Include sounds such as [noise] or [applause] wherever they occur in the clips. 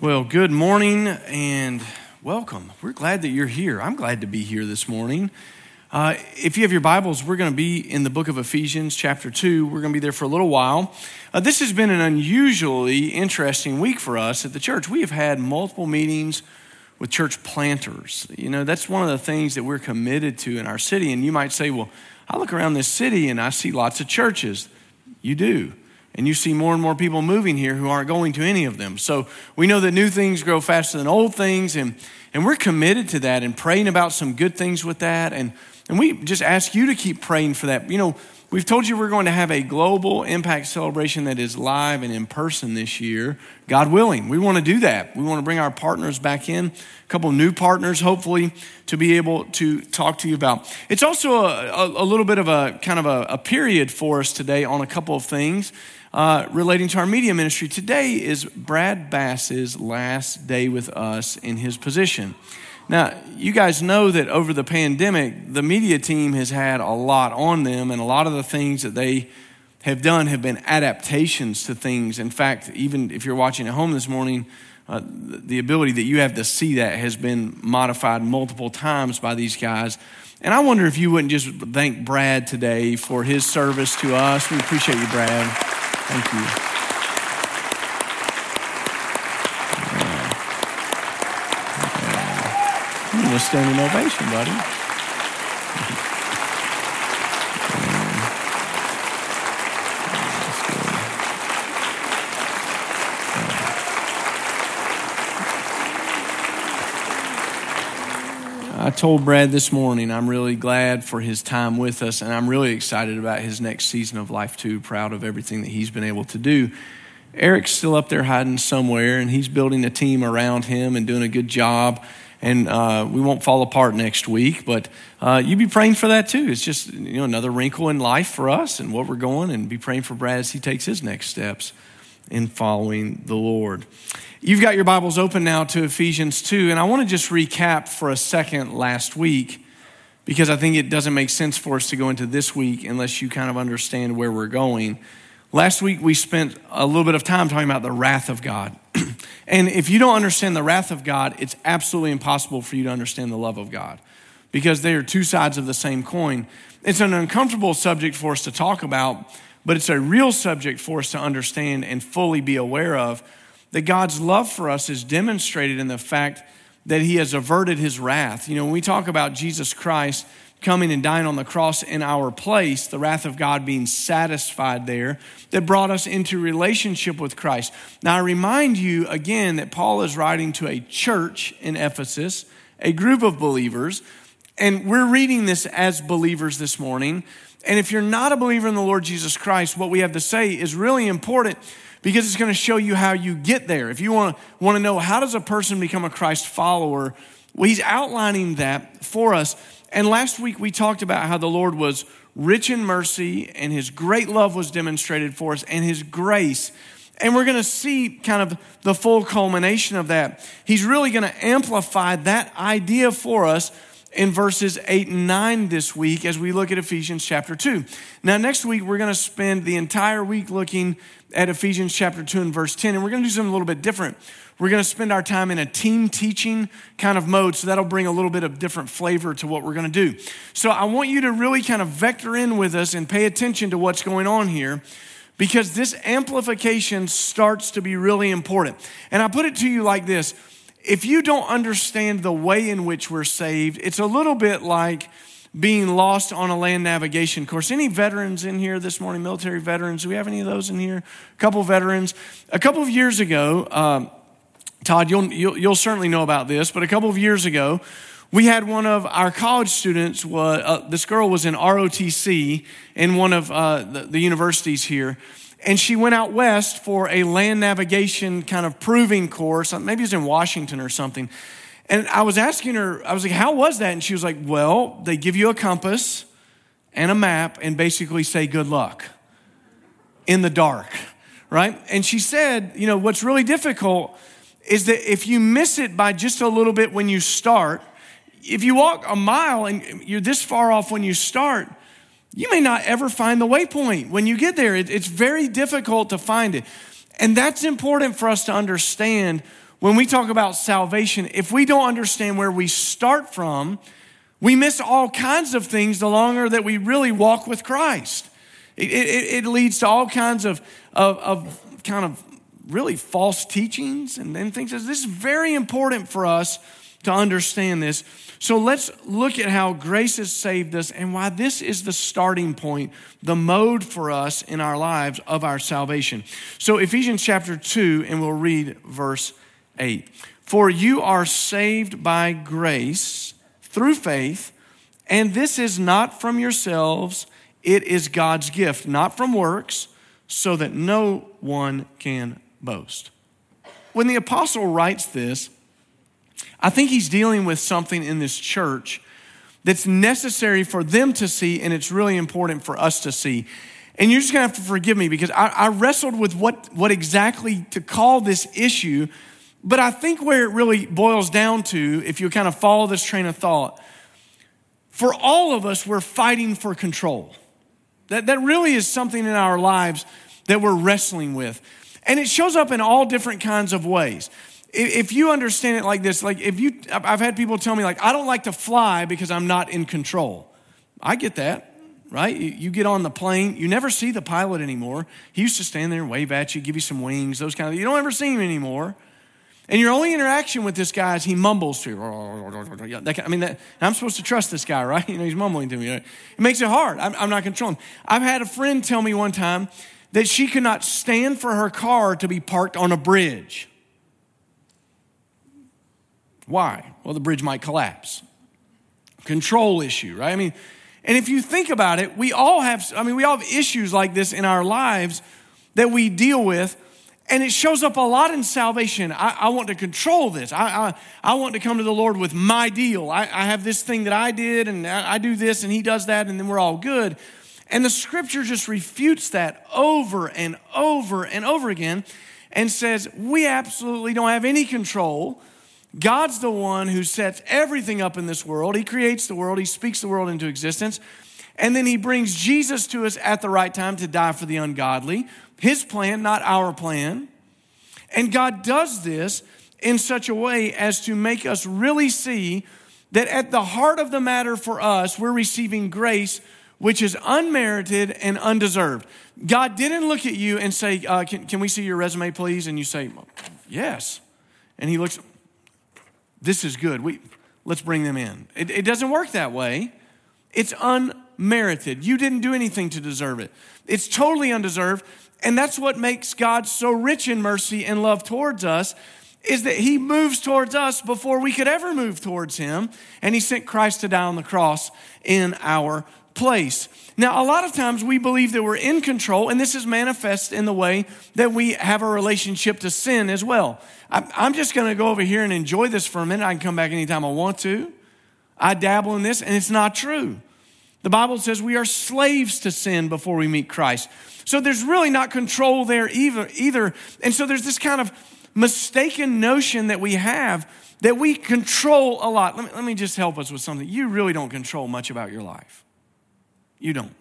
Well, good morning and welcome. We're glad that you're here. I'm glad to be here this morning. Uh, if you have your Bibles, we're going to be in the book of Ephesians, chapter 2. We're going to be there for a little while. Uh, this has been an unusually interesting week for us at the church. We have had multiple meetings with church planters. You know, that's one of the things that we're committed to in our city. And you might say, well, I look around this city and I see lots of churches. You do. And you see more and more people moving here who aren't going to any of them. So we know that new things grow faster than old things, and, and we're committed to that and praying about some good things with that. And, and we just ask you to keep praying for that. You know, We've told you we're going to have a global impact celebration that is live and in person this year, God willing. We want to do that. We want to bring our partners back in, a couple new partners, hopefully, to be able to talk to you about. It's also a, a, a little bit of a kind of a, a, period for us today on a couple of things uh, relating to our media ministry. Today is Brad Bass's last day with us in his position. Now, you guys know that over the pandemic, the media team has had a lot on them, and a lot of the things that they have done have been adaptations to things. In fact, even if you're watching at home this morning, uh, the ability that you have to see that has been modified multiple times by these guys. And I wonder if you wouldn't just thank Brad today for his service to us. We appreciate you, Brad. Thank you. A standing ovation, buddy. I told Brad this morning I'm really glad for his time with us, and I'm really excited about his next season of life, too. Proud of everything that he's been able to do. Eric's still up there hiding somewhere, and he's building a team around him and doing a good job and uh, we won't fall apart next week. But uh, you be praying for that too. It's just you know another wrinkle in life for us and what we're going, and be praying for Brad as he takes his next steps in following the Lord. You've got your Bibles open now to Ephesians 2, and I want to just recap for a second last week because I think it doesn't make sense for us to go into this week unless you kind of understand where we're going. Last week, we spent a little bit of time talking about the wrath of God. [clears throat] and if you don't understand the wrath of God, it's absolutely impossible for you to understand the love of God because they are two sides of the same coin. It's an uncomfortable subject for us to talk about, but it's a real subject for us to understand and fully be aware of. That God's love for us is demonstrated in the fact that He has averted His wrath. You know, when we talk about Jesus Christ, coming and dying on the cross in our place, the wrath of God being satisfied there, that brought us into relationship with Christ. Now, I remind you again that Paul is writing to a church in Ephesus, a group of believers, and we're reading this as believers this morning. And if you're not a believer in the Lord Jesus Christ, what we have to say is really important because it's going to show you how you get there. If you want to, want to know how does a person become a Christ follower, well, he's outlining that for us. And last week we talked about how the Lord was rich in mercy and his great love was demonstrated for us and his grace. And we're going to see kind of the full culmination of that. He's really going to amplify that idea for us in verses 8 and 9 this week as we look at Ephesians chapter 2. Now, next week, we're going to spend the entire week looking at Ephesians chapter 2 and verse 10, and we're going to do something a little bit different. We're going to spend our time in a team teaching kind of mode, so that'll bring a little bit of different flavor to what we're going to do. So I want you to really kind of vector in with us and pay attention to what's going on here because this amplification starts to be really important. And I put it to you like this if you don't understand the way in which we're saved, it's a little bit like being lost on a land navigation course. Any veterans in here this morning, military veterans? Do we have any of those in here? A couple veterans. A couple of years ago, um, Todd, you'll, you'll, you'll, certainly know about this, but a couple of years ago, we had one of our college students, uh, this girl was in ROTC in one of uh, the, the universities here, and she went out west for a land navigation kind of proving course. Uh, maybe it was in Washington or something. And I was asking her, I was like, how was that? And she was like, well, they give you a compass and a map and basically say good luck in the dark, right? And she said, you know, what's really difficult is that if you miss it by just a little bit when you start, if you walk a mile and you're this far off when you start, you may not ever find the waypoint. When you get there, it's very difficult to find it. And that's important for us to understand when we talk about salvation, if we don't understand where we start from, we miss all kinds of things the longer that we really walk with Christ. It, it, it leads to all kinds of, of, of, kind of really false teachings and, and things. This is very important for us to understand this. So let's look at how grace has saved us and why this is the starting point, the mode for us in our lives of our salvation. So, Ephesians chapter 2, and we'll read verse 8. For you are saved by grace through faith, and this is not from yourselves, it is God's gift, not from works, so that no one can boast. When the apostle writes this, I think he's dealing with something in this church that's necessary for them to see, and it's really important for us to see. And you're just gonna have to forgive me because I, I wrestled with what, what exactly to call this issue but I think where it really boils down to, if you kind of follow this train of thought, for all of us, we're fighting for control. That, that really is something in our lives that we're wrestling with. And it shows up in all different kinds of ways. If you understand it like this, like if you, I've had people tell me, like, I don't like to fly because I'm not in control. I get that, right? You get on the plane, you never see the pilot anymore. He used to stand there and wave at you, give you some wings, those kind of, you don't ever see him anymore. And your only interaction with this guy is he mumbles to you. I mean, that, I'm supposed to trust this guy, right? [laughs] You know, he's mumbling to me. It makes it hard. I'm, I'm not controlling. I've had a friend tell me one time that she could not stand for her car to be parked on a bridge. Why? Well, the bridge might collapse. Control issue, right? I mean, and if you think about it, we all have, I mean, we all have issues like this in our lives that we deal with and it shows up a lot in salvation. I, I want to control this. I, I, I, want to come to the Lord with my deal. I, I have this thing that I did, and I, I do this, and He does that, and then we're all good. And the scripture just refutes that over and over and over again and says, We absolutely don't have any control. God's the one who sets everything up in this world. He creates the world, He speaks the world into existence. And then He brings Jesus to us at the right time to die for the ungodly his plan, not our plan. And God does this in such a way as to make us really see that at the heart of the matter for us, we're receiving grace which is unmerited and undeserved. God didn't look at you and say, uh, can, can we see your resume, please? And you say, Yes. And He looks, This is good. We, let's bring them in. It, it doesn't work that way. It's unmerited. You didn't do anything to deserve it, it's totally undeserved. And that's what makes God so rich in mercy and love towards us is that he moves towards us before we could ever move towards him and he sent Christ to die on the cross in our place. Now, a lot of times we believe that we're in control, and this is manifest in the way that we have a relationship to sin as well. I'm just going to go over here and enjoy this for a minute. I can come back anytime I want to. I dabble in this, and it's not true. The Bible says we are slaves to sin before we meet Christ. So there's really not control there either. either. And so there's this kind of mistaken notion that we have that we control a lot. Let me, let me just help us with something. You really don't control much about your life. You don't.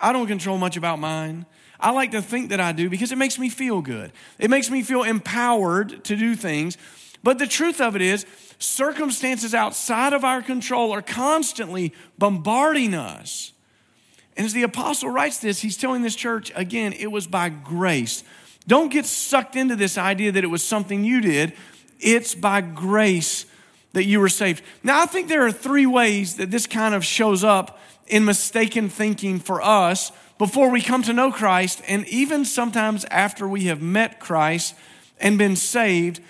I don't control much about mine. I like to think that I do because it makes me feel good. It makes me feel empowered to do things. But the truth of it is, circumstances outside of our control are constantly bombarding us and as the apostle writes this, he's telling this church again, it was by grace. Don't get sucked into this idea that it was something you did. It's by grace that you were saved. Now, I think there are three ways that this kind of shows up in mistaken thinking for us before we come to know Christ, and even sometimes after we have met Christ and been saved.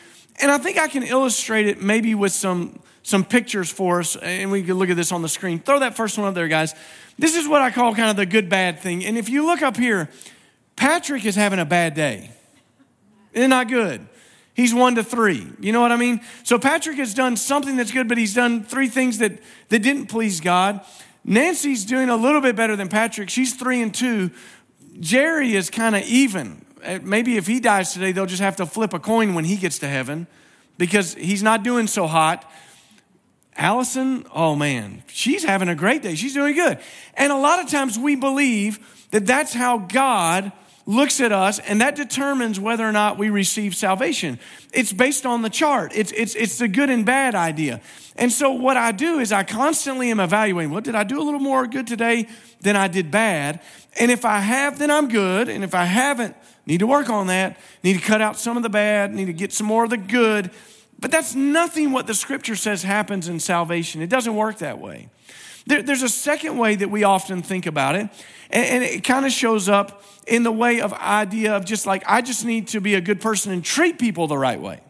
And I think I can illustrate it maybe with some, some pictures for us, and we can look at this on the screen. Throw that first one up there, guys. This is what I call kind of the good bad thing. And if you look up here, Patrick is having a bad day. It's not good. He's one to three. You know what I mean? So Patrick has done something that's good, but he's done three things that, that didn't please God. Nancy's doing a little bit better than Patrick. She's three and two. Jerry is kind of even. Uh, maybe if he dies today, they'll just have to flip a coin when he gets to heaven because he's not doing so hot. Allison, oh man, she's having a great day. She's doing good. And a lot of times we believe that that's how God looks at us, and that determines whether or not we receive salvation. It's based on the chart, it's, it's, it's the good and bad idea. And so, what I do is I constantly am evaluating what did I do a little more good today than I did bad? And if I have, then I'm good. And if I haven't, need to work on that, need to cut out some of the bad, need to get some more of the good. But that's nothing what the scripture says happens in salvation. It doesn't work that way. There, there's a second way that we often think about it, and, and it kind of shows up in the way of idea of just like, I just need to be a good person and treat people the right way.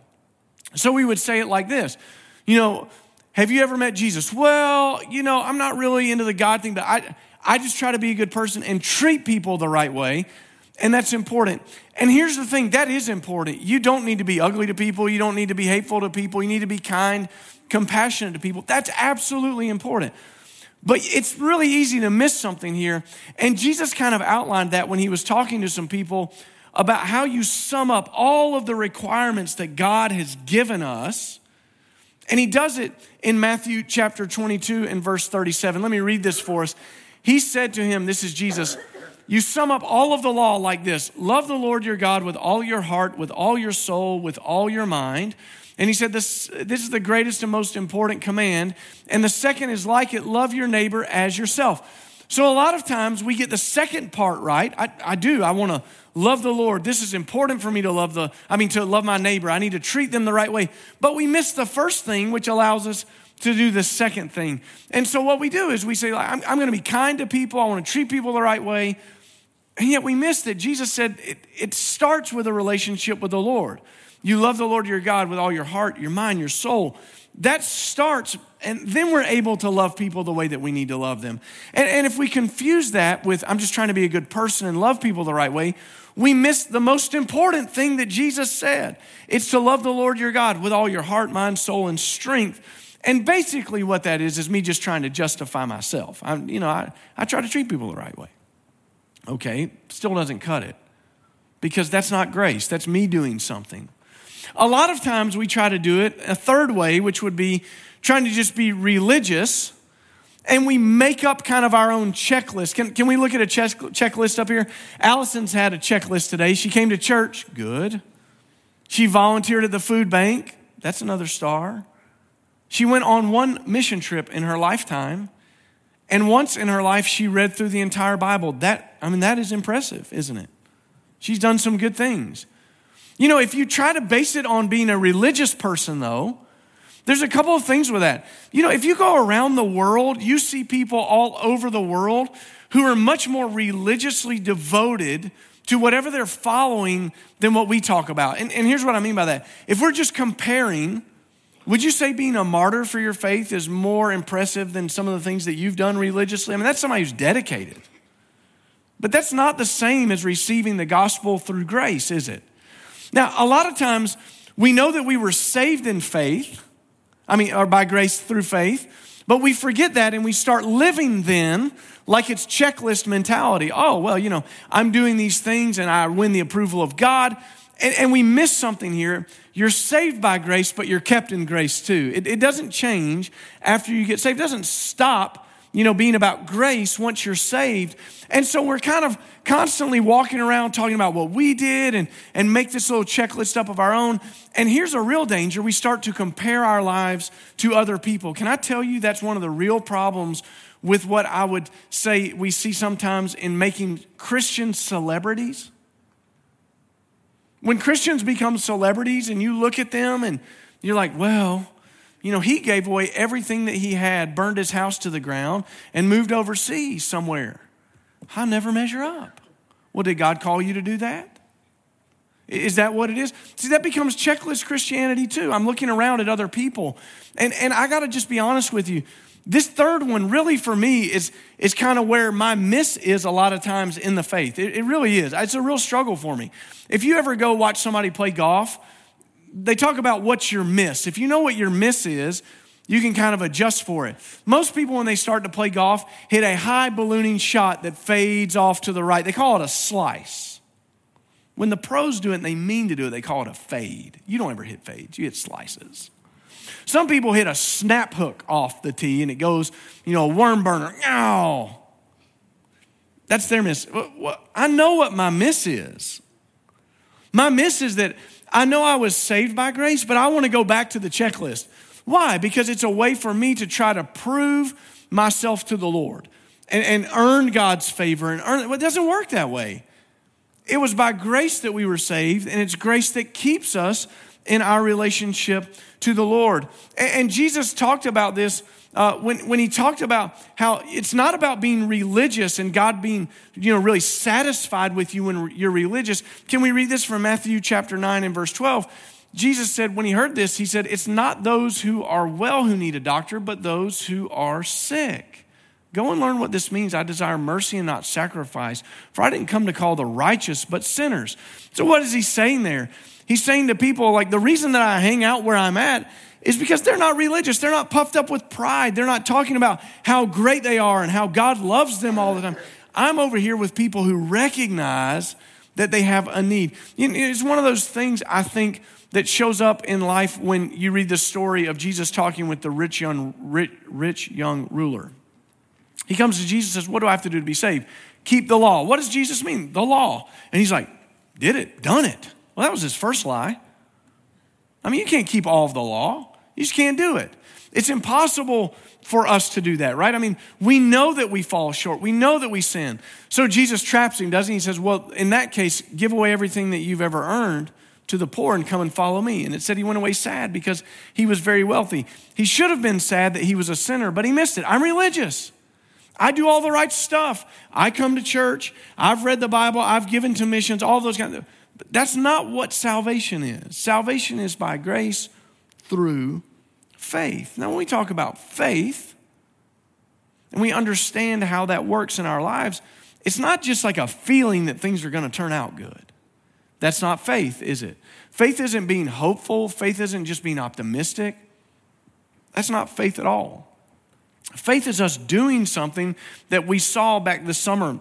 So we would say it like this You know, have you ever met Jesus? Well, you know, I'm not really into the God thing, but I, I just try to be a good person and treat people the right way. And that's important. And here's the thing that is important. You don't need to be ugly to people. You don't need to be hateful to people. You need to be kind, compassionate to people. That's absolutely important. But it's really easy to miss something here. And Jesus kind of outlined that when he was talking to some people about how you sum up all of the requirements that God has given us. And he does it in Matthew chapter 22 and verse 37. Let me read this for us. He said to him, This is Jesus, you sum up all of the law like this love the Lord your God with all your heart, with all your soul, with all your mind. And he said, this, this is the greatest and most important command. And the second is like it love your neighbor as yourself. So a lot of times we get the second part right. I, I do. I want to love the Lord. This is important for me to love the, I mean, to love my neighbor. I need to treat them the right way. But we miss the first thing, which allows us to do the second thing. And so what we do is we say, I'm, I'm going to be kind to people. I want to treat people the right way. And yet we miss that Jesus said it, it starts with a relationship with the Lord. You love the Lord your God with all your heart, your mind, your soul. That starts, and then we're able to love people the way that we need to love them. And, and if we confuse that with, I'm just trying to be a good person and love people the right way, we miss the most important thing that Jesus said. It's to love the Lord your God with all your heart, mind, soul, and strength. And basically, what that is, is me just trying to justify myself. I'm, you know, I, I try to treat people the right way. Okay, still doesn't cut it because that's not grace. That's me doing something. A lot of times we try to do it a third way, which would be trying to just be religious and we make up kind of our own checklist. Can, can we look at a check, checklist up here? Allison's had a checklist today. She came to church. Good. She volunteered at the food bank. That's another star. She went on one mission trip in her lifetime. And once in her life, she read through the entire Bible. That, I mean, that is impressive, isn't it? She's done some good things. You know, if you try to base it on being a religious person, though, there's a couple of things with that. You know, if you go around the world, you see people all over the world who are much more religiously devoted to whatever they're following than what we talk about. And, and here's what I mean by that. If we're just comparing, would you say being a martyr for your faith is more impressive than some of the things that you've done religiously? I mean, that's somebody who's dedicated. But that's not the same as receiving the gospel through grace, is it? Now, a lot of times we know that we were saved in faith, I mean, or by grace through faith, but we forget that and we start living then like it's checklist mentality. Oh, well, you know, I'm doing these things and I win the approval of God. And, and we miss something here. You're saved by grace, but you're kept in grace too. It, it doesn't change after you get saved, it doesn't stop you know, being about grace once you're saved. And so we're kind of constantly walking around talking about what we did and, and make this little checklist up of our own. And here's a real danger we start to compare our lives to other people. Can I tell you that's one of the real problems with what I would say we see sometimes in making Christian celebrities? When Christians become celebrities and you look at them and you're like, well, you know, he gave away everything that he had, burned his house to the ground, and moved overseas somewhere. I never measure up. Well, did God call you to do that? Is that what it is? See, that becomes checklist Christianity too. I'm looking around at other people, and, and I got to just be honest with you. This third one, really, for me, is, is kind of where my miss is a lot of times in the faith. It, it really is. It's a real struggle for me. If you ever go watch somebody play golf, they talk about what's your miss. If you know what your miss is, you can kind of adjust for it. Most people, when they start to play golf, hit a high ballooning shot that fades off to the right. They call it a slice. When the pros do it and they mean to do it, they call it a fade. You don't ever hit fades, you hit slices. Some people hit a snap hook off the tee and it goes, you know, a worm burner. Ow. That's their miss. I know what my miss is. My miss is that I know I was saved by grace, but I want to go back to the checklist. Why? Because it's a way for me to try to prove myself to the Lord and, and earn God's favor and earn it. Doesn't work that way. It was by grace that we were saved, and it's grace that keeps us in our relationship to the Lord. And, and Jesus talked about this uh, when, when he talked about how it's not about being religious and God being, you know, really satisfied with you when you're religious. Can we read this from Matthew chapter 9 and verse 12? Jesus said, when he heard this, he said, It's not those who are well who need a doctor, but those who are sick. Go and learn what this means. I desire mercy and not sacrifice, for I didn't come to call the righteous, but sinners. So, what is he saying there? He's saying to people, like, the reason that I hang out where I'm at is because they're not religious. They're not puffed up with pride. They're not talking about how great they are and how God loves them all the time. I'm over here with people who recognize that they have a need. It's one of those things I think that shows up in life when you read the story of Jesus talking with the rich young, rich, rich young ruler. He comes to Jesus and says, What do I have to do to be saved? Keep the law. What does Jesus mean? The law. And he's like, Did it, done it. Well, that was his first lie. I mean, you can't keep all of the law, you just can't do it. It's impossible for us to do that, right? I mean, we know that we fall short. We know that we sin. So Jesus traps him, doesn't he? He says, Well, in that case, give away everything that you've ever earned to the poor and come and follow me. And it said he went away sad because he was very wealthy. He should have been sad that he was a sinner, but he missed it. I'm religious. I do all the right stuff. I come to church. I've read the Bible. I've given to missions, all those kinds of But that's not what salvation is. Salvation is by grace through faith. Now, when we talk about faith and we understand how that works in our lives, it's not just like a feeling that things are going to turn out good. That's not faith, is it? Faith isn't being hopeful, faith isn't just being optimistic. That's not faith at all. Faith is us doing something that we saw back this summer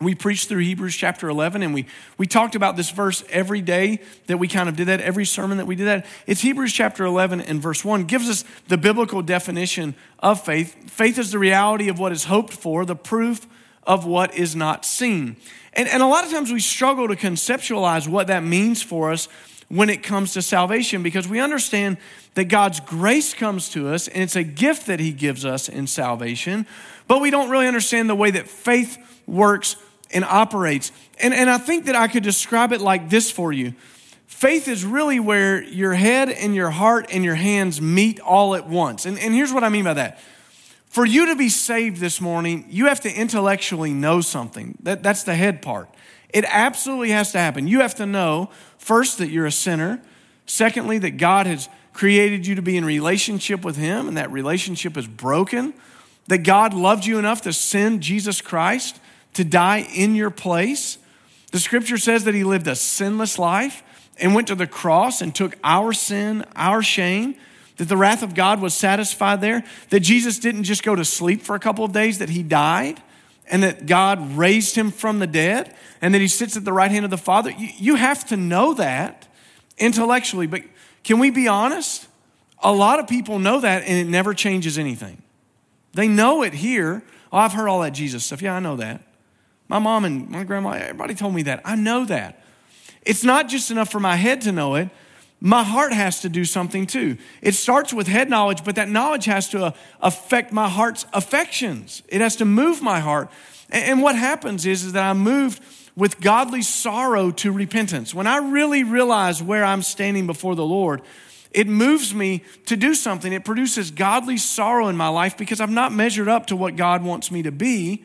we preached through Hebrews chapter 11, and we, we talked about this verse every day that we kind of did that, every sermon that we did that. It's Hebrews chapter 11 and verse 1 gives us the biblical definition of faith. Faith is the reality of what is hoped for, the proof of what is not seen. And, and a lot of times we struggle to conceptualize what that means for us when it comes to salvation because we understand that God's grace comes to us and it's a gift that He gives us in salvation, but we don't really understand the way that faith works and operates. And, and I think that I could describe it like this for you faith is really where your head and your heart and your hands meet all at once. And, and here's what I mean by that. For you to be saved this morning, you have to intellectually know something. That, that's the head part. It absolutely has to happen. You have to know, first, that you're a sinner. Secondly, that God has created you to be in relationship with Him, and that relationship is broken. That God loved you enough to send Jesus Christ to die in your place. The scripture says that he lived a sinless life and went to the cross and took our sin, our shame, that the wrath of God was satisfied there, that Jesus didn't just go to sleep for a couple of days, that he died, and that God raised him from the dead, and that he sits at the right hand of the Father. You have to know that intellectually, but can we be honest? A lot of people know that, and it never changes anything. They know it here. Oh, I've heard all that Jesus stuff. Yeah, I know that. My mom and my grandma, everybody told me that. I know that. It's not just enough for my head to know it. My heart has to do something too. It starts with head knowledge, but that knowledge has to uh, affect my heart's affections. It has to move my heart. And what happens is, is that I'm moved with godly sorrow to repentance. When I really realize where I'm standing before the Lord, it moves me to do something. It produces godly sorrow in my life because I've not measured up to what God wants me to be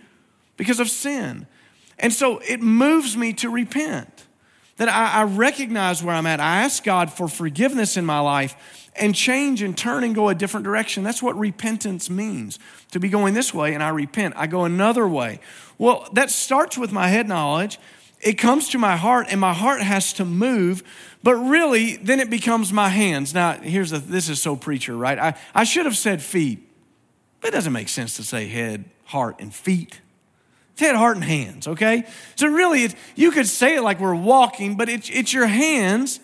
because of sin. And so it moves me to repent. That I, I, recognize where I'm at. I ask God for forgiveness in my life and change and turn and go a different direction. That's what repentance means to be going this way and I repent. I go another way. Well, that starts with my head knowledge. It comes to my heart and my heart has to move, but really then it becomes my hands. Now, here's the, this is so preacher, right? I, I should have said feet. It doesn't make sense to say head, heart, and feet. Head, heart, and hands, okay? So really, you could say it like we're walking, but it's, it's your hands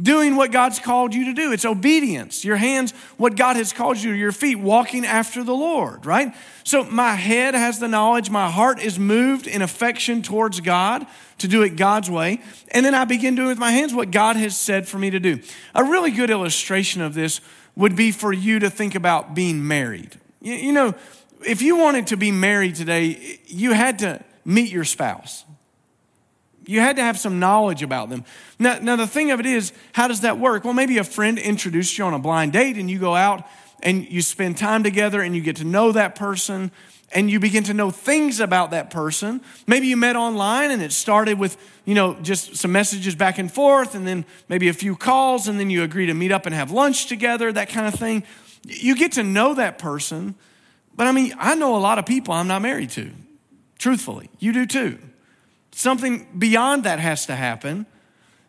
doing what God's called you to do. It's obedience. Your hands, what God has called you, your feet, walking after the Lord, right? So my head has the knowledge, my heart is moved in affection towards God to do it God's way. And then I begin doing with my hands what God has said for me to do. A really good illustration of this would be for you to think about being married. You, you know, if you wanted to be married today, you had to meet your spouse. You had to have some knowledge about them. Now, now, the thing of it is, how does that work? Well, maybe a friend introduced you on a blind date and you go out and you spend time together and you get to know that person and you begin to know things about that person. Maybe you met online and it started with, you know, just some messages back and forth and then maybe a few calls and then you agree to meet up and have lunch together, that kind of thing. You get to know that person. But I mean, I know a lot of people I'm not married to, truthfully. You do too. Something beyond that has to happen.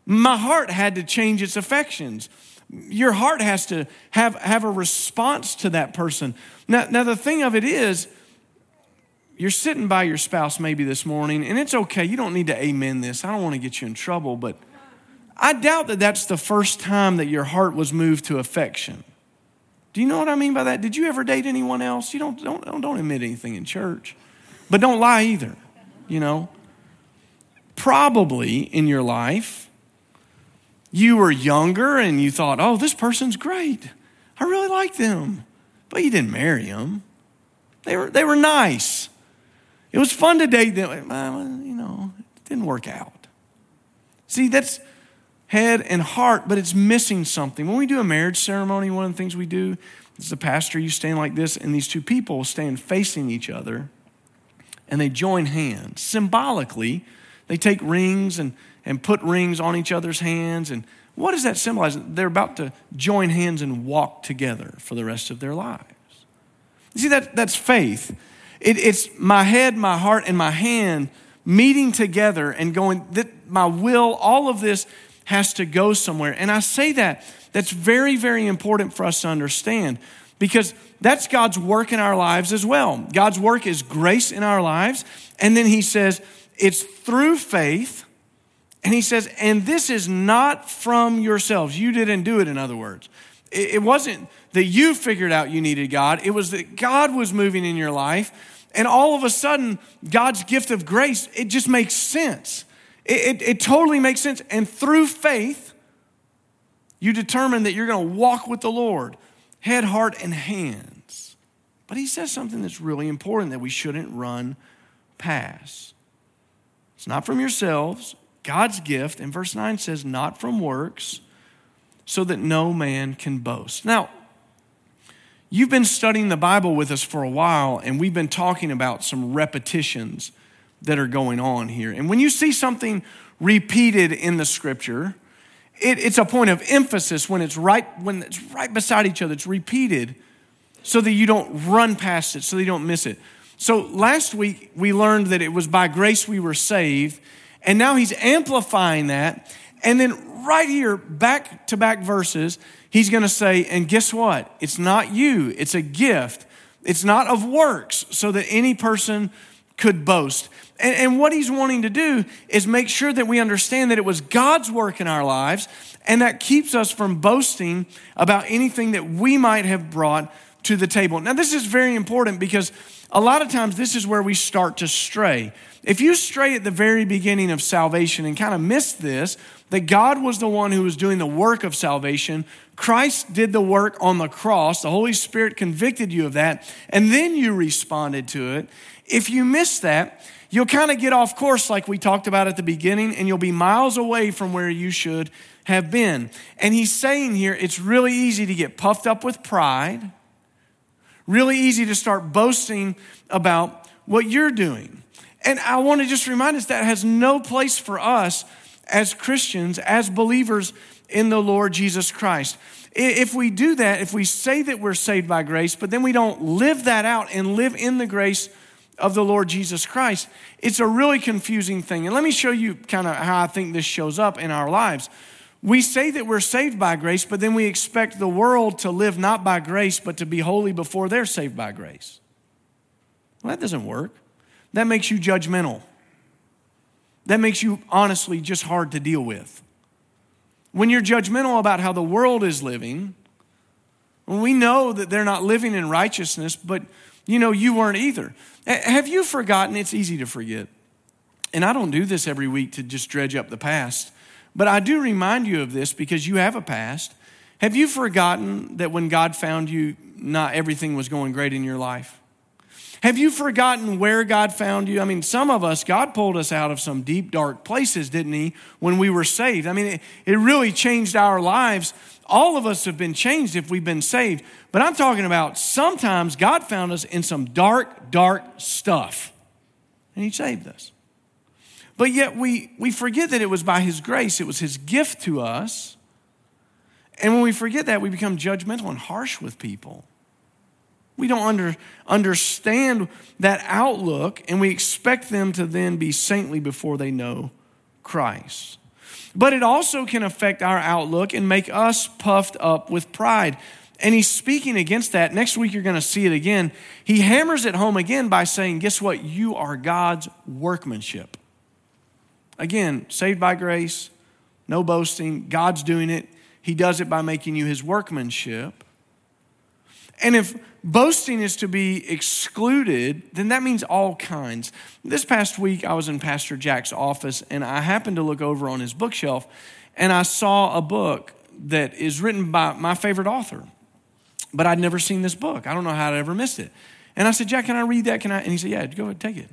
My heart had to change its affections. Your heart has to have, have a response to that person. Now, now, the thing of it is, you're sitting by your spouse maybe this morning, and it's okay. You don't need to amen this. I don't want to get you in trouble, but I doubt that that's the first time that your heart was moved to affection. Do you know what I mean by that? Did you ever date anyone else? You don't, don't, don't, admit anything in church, but don't lie either, you know? Probably in your life, you were younger and you thought, oh, this person's great. I really like them. But you didn't marry them. They were, they were nice. It was fun to date them. You know, it didn't work out. See, that's head and heart, but it's missing something. When we do a marriage ceremony, one of the things we do is the pastor, you stand like this, and these two people stand facing each other and they join hands. Symbolically, they take rings and and put rings on each other's hands. And what does that symbolize? They're about to join hands and walk together for the rest of their lives. You see, that, that's faith. It, it's my head, my heart, and my hand meeting together and going, that my will, all of this has to go somewhere. And I say that, that's very, very important for us to understand because that's God's work in our lives as well. God's work is grace in our lives. And then He says, it's through faith and he says, and this is not from yourselves. You didn't do it, in other words. It wasn't that you figured out you needed God, it was that God was moving in your life. And all of a sudden, God's gift of grace, it just makes sense. It, it, it totally makes sense. And through faith, you determine that you're going to walk with the Lord, head, heart, and hands. But he says something that's really important that we shouldn't run past. It's not from yourselves, God's gift, and verse 9 says, not from works, so that no man can boast. Now, you've been studying the Bible with us for a while, and we've been talking about some repetitions that are going on here. And when you see something repeated in the scripture, it, it's a point of emphasis when it's right when it's right beside each other. It's repeated so that you don't run past it, so that you don't miss it. So last week we learned that it was by grace we were saved, and now he's amplifying that. And then right here, back to back verses, he's going to say, and guess what? It's not you, it's a gift. It's not of works, so that any person could boast. And, and, what he's wanting to do is make sure that we understand that it was God's work in our lives, and that keeps us from boasting about anything that we might have brought to the table. Now, this is very important because a lot of times this is where we start to stray. If you stray at the very beginning of salvation and kind of miss this, that God was the one who was doing the work of salvation, Christ did the work on the cross, the Holy Spirit convicted you of that, and then you responded to it. If you miss that, you'll kind of get off course like we talked about at the beginning, and you'll be miles away from where you should have been. And he's saying here it's really easy to get puffed up with pride, really easy to start boasting about what you're doing. And I want to just remind us that has no place for us as Christians, as believers in the Lord Jesus Christ. If we do that, if we say that we're saved by grace, but then we don't live that out and live in the grace of the Lord Jesus Christ, it's a really confusing thing. And let me show you kind of how I think this shows up in our lives. We say that we're saved by grace, but then we expect the world to live not by grace, but to be holy before they're saved by grace. Well, that doesn't work that makes you judgmental. That makes you honestly just hard to deal with. when you're judgmental about how the world is living, we know that they're not living in righteousness, but you know, you weren't either. Have you forgotten? It's easy to forget. And I don't do this every week to just dredge up the past, but I do remind you of this because you have a past. Have you forgotten that when God found you, not everything was going great in your life? Have you forgotten where God found you? I mean, some of us, God pulled us out of some deep, dark places, didn't He, when we were saved? I mean, it, it really changed our lives. All of us have been changed if we've been saved. But I'm talking about sometimes God found us in some dark, dark stuff, and He saved us. But yet we, we forget that it was by His grace, it was His gift to us. And when we forget that, we become judgmental and harsh with people. We don't under, understand that outlook, and we expect them to then be saintly before they know Christ. But it also can affect our outlook and make us puffed up with pride. And he's speaking against that. Next week, you're going to see it again. He hammers it home again by saying, Guess what? You are God's workmanship. Again, saved by grace, no boasting. God's doing it. He does it by making you his workmanship. And if boasting is to be excluded, then that means all kinds. This past week, I was in Pastor Jack's office and I happened to look over on his bookshelf and I saw a book that is written by my favorite author. But I'd never seen this book. I don't know how I ever missed it. And I said, Jack, can I read that? Can I? And he said, Yeah, go ahead, take it.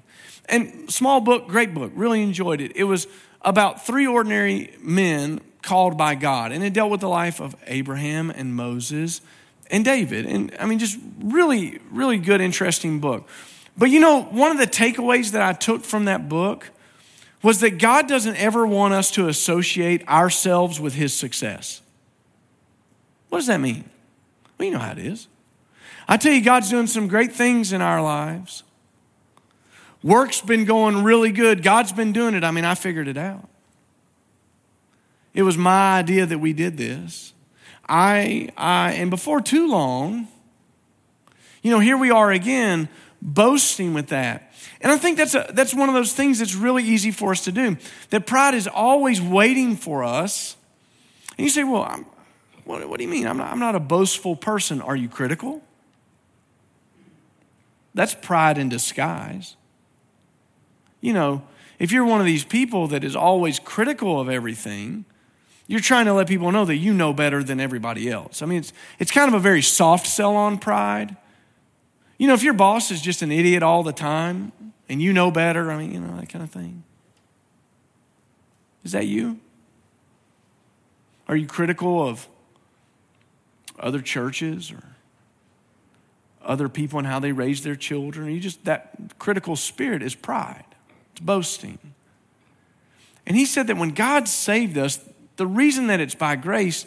And small book, great book, really enjoyed it. It was about three ordinary men called by God, and it dealt with the life of Abraham and Moses and David. And I mean, just really, really good, interesting book. But you know, one of the takeaways that I took from that book was that God doesn't ever want us to associate ourselves with his success. What does that mean? Well, you know how it is. I tell you, God's doing some great things in our lives. Work's been going really good. God's been doing it. I mean, I figured it out. It was my idea that we did this. I, I, and before too long, you know, here we are again boasting with that. And I think that's, a, that's one of those things that's really easy for us to do. That pride is always waiting for us. And you say, well, I'm, what, what do you mean? I'm not, I'm not a boastful person. Are you critical? That's pride in disguise. You know, if you're one of these people that is always critical of everything, you're trying to let people know that you know better than everybody else. I mean, it's, it's kind of a very soft sell on pride. You know, if your boss is just an idiot all the time and you know better, I mean, you know, that kind of thing. Is that you? Are you critical of other churches or other people and how they raise their children? Are you just, that critical spirit is pride, it's boasting. And he said that when God saved us, the reason that it's by grace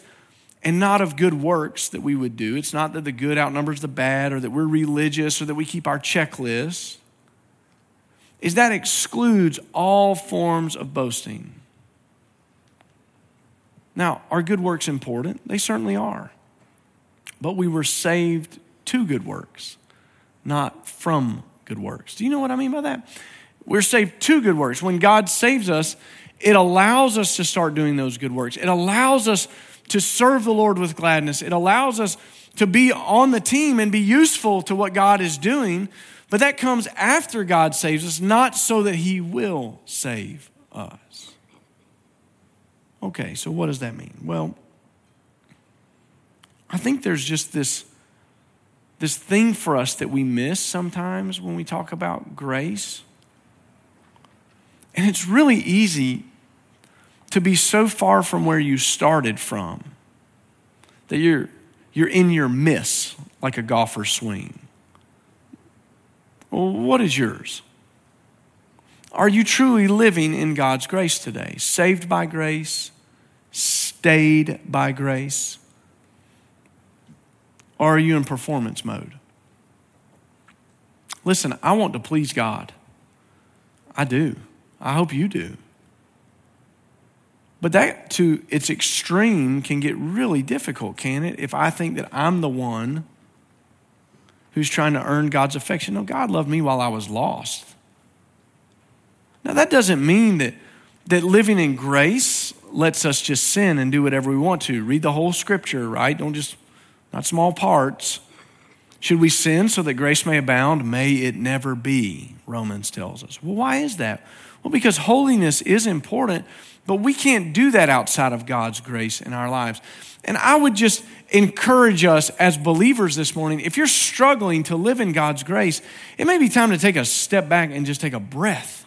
and not of good works that we would do, it's not that the good outnumbers the bad or that we're religious or that we keep our checklist, is that excludes all forms of boasting. Now, are good works important? They certainly are. But we were saved to good works, not from good works. Do you know what I mean by that? We're saved to good works. When God saves us, it allows us to start doing those good works. It allows us to serve the Lord with gladness. It allows us to be on the team and be useful to what God is doing. But that comes after God saves us, not so that He will save us. Okay, so what does that mean? Well, I think there's just this, this thing for us that we miss sometimes when we talk about grace. And it's really easy to be so far from where you started from that you're, you're in your miss like a golfer's swing. Well, what is yours? Are you truly living in God's grace today? Saved by grace, stayed by grace? Or are you in performance mode? Listen, I want to please God. I do. I hope you do. But that, to its extreme, can get really difficult, can it? If I think that I'm the one who's trying to earn God's affection. No, God loved me while I was lost. Now, that doesn't mean that, that living in grace lets us just sin and do whatever we want to. Read the whole scripture, right? Don't just, not small parts. Should we sin so that grace may abound? May it never be, Romans tells us. Well, why is that? Well, because holiness is important, but we can't do that outside of God's grace in our lives. And I would just encourage us as believers this morning if you're struggling to live in God's grace, it may be time to take a step back and just take a breath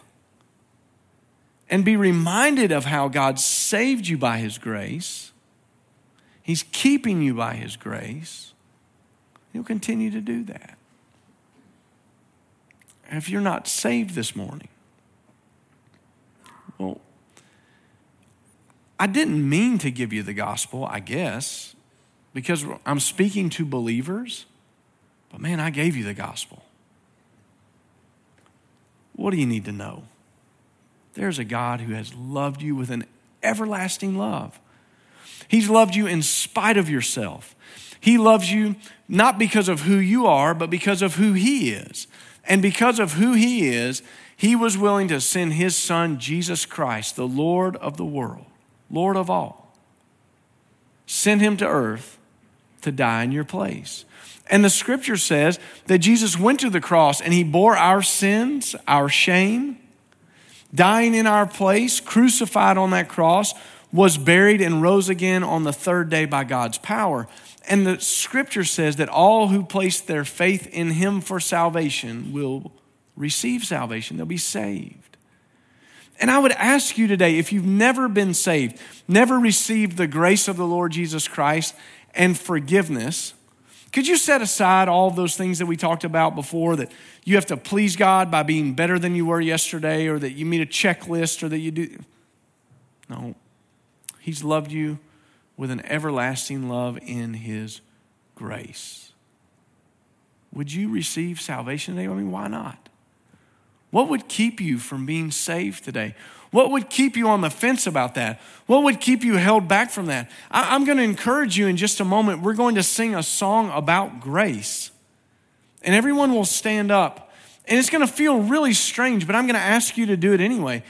and be reminded of how God saved you by His grace. He's keeping you by His grace. He'll continue to do that. If you're not saved this morning, well, I didn't mean to give you the gospel, I guess, because I'm speaking to believers, but man, I gave you the gospel. What do you need to know? There's a God who has loved you with an everlasting love. He's loved you in spite of yourself. He loves you not because of who you are, but because of who He is. And because of who He is, He was willing to send His Son, Jesus Christ, the Lord of the world, Lord of all, send Him to earth to die in your place. And the scripture says that Jesus went to the cross and He bore our sins, our shame, dying in our place, crucified on that cross, was buried and rose again on the third day by God's power. And the scripture says that all who place their faith in him for salvation will receive salvation, they'll be saved. And I would ask you today if you've never been saved, never received the grace of the Lord Jesus Christ and forgiveness, could you set aside all those things that we talked about before that you have to please God by being better than you were yesterday or that you meet a checklist or that you do? No. He's loved you with an everlasting love in His grace. Would you receive salvation today? I mean, why not? What would keep you from being saved today? What would keep you on the fence about that? What would keep you held back from that? I, am going to encourage you in just a moment. We're going to sing a song about grace. And everyone will stand up. And it's going to feel really strange, but I'm going to ask you to do it anyway.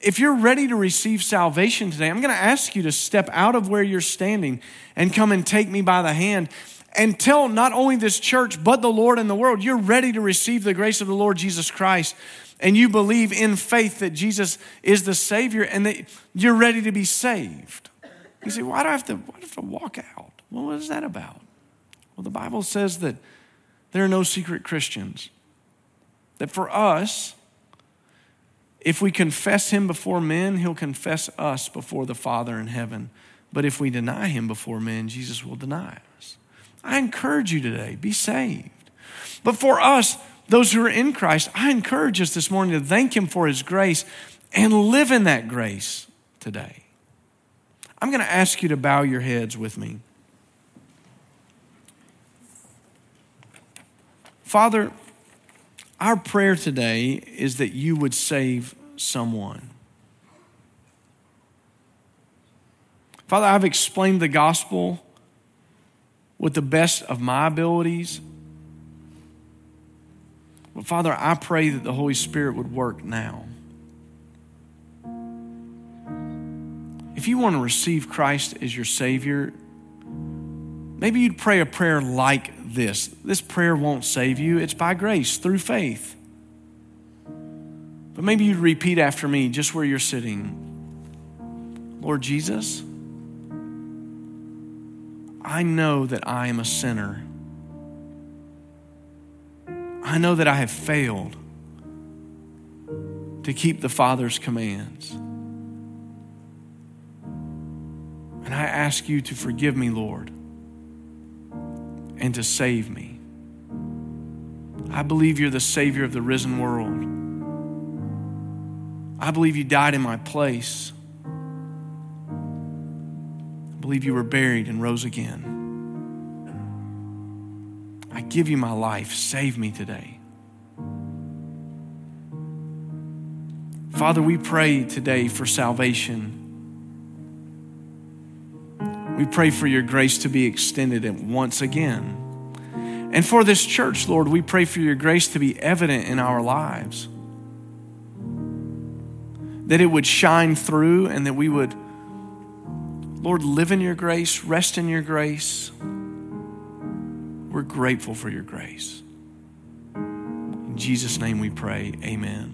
If you're ready to receive salvation today, I'm going to ask you to step out of where you're standing and come and take me by the hand and tell not only this church, but the Lord and the world, you're ready to receive the grace of the Lord Jesus Christ and you believe in faith that Jesus is the Savior and that you're ready to be saved. You say, why do I have to, why do I have to walk out? Well, what is that about? Well, the Bible says that there are no secret Christians. That for us, if we confess Him before men, He'll confess us before the Father in heaven. But if we deny Him before men, Jesus will deny us. I encourage you today, be saved. But for us, those who are in Christ, I encourage us this morning to thank Him for His grace and live in that grace today. I'm going to ask you to bow your heads with me. Father, our prayer today is that you would save someone. Father, I've explained the gospel with the best of my abilities. But Father, I pray that the Holy Spirit would work now. If you want to receive Christ as your Savior, maybe you'd pray a prayer like this. This prayer won't save you, it's by grace through faith. But maybe you'd repeat after me just where you're sitting Lord Jesus, I know that I am a sinner. I know that I have failed to keep the Father's commands. And I ask you to forgive me, Lord, and to save me. I believe you're the Savior of the risen world. I believe you died in my place. I believe you were buried and rose again. Give you my life. Save me today. Father, we pray today for salvation. We pray for your grace to be extended once again. And for this church, Lord, we pray for your grace to be evident in our lives. That it would shine through and that we would Lord, live in your grace, rest in your grace. We're grateful for your grace. In Jesus' name we pray, amen.